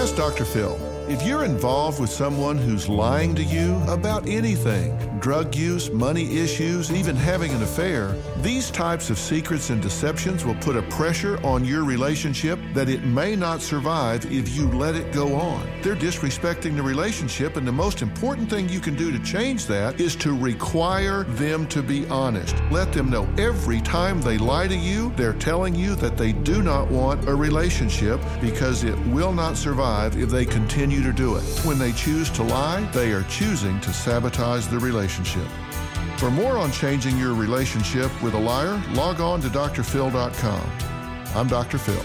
Ask Dr. Phil. If you're involved with someone who's lying to you about anything drug use, money issues, even having an affair these types of secrets and deceptions will put a pressure on your relationship that it may not survive if you let it go on. They're disrespecting the relationship, and the most important thing you can do to change that is to require them to be honest. Let them know every time they lie to you, they're telling you that they do not want a relationship because it will not survive if they continue to do it. When they choose to lie, they are choosing to sabotage the relationship. For more on changing your relationship with a liar, log on to drphil.com. I'm Dr. Phil.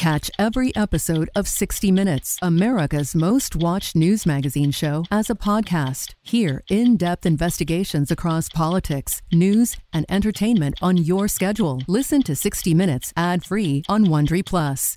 Catch every episode of 60 Minutes, America's most watched news magazine show, as a podcast. Hear in depth investigations across politics, news, and entertainment on your schedule. Listen to 60 Minutes ad free on Wondery Plus.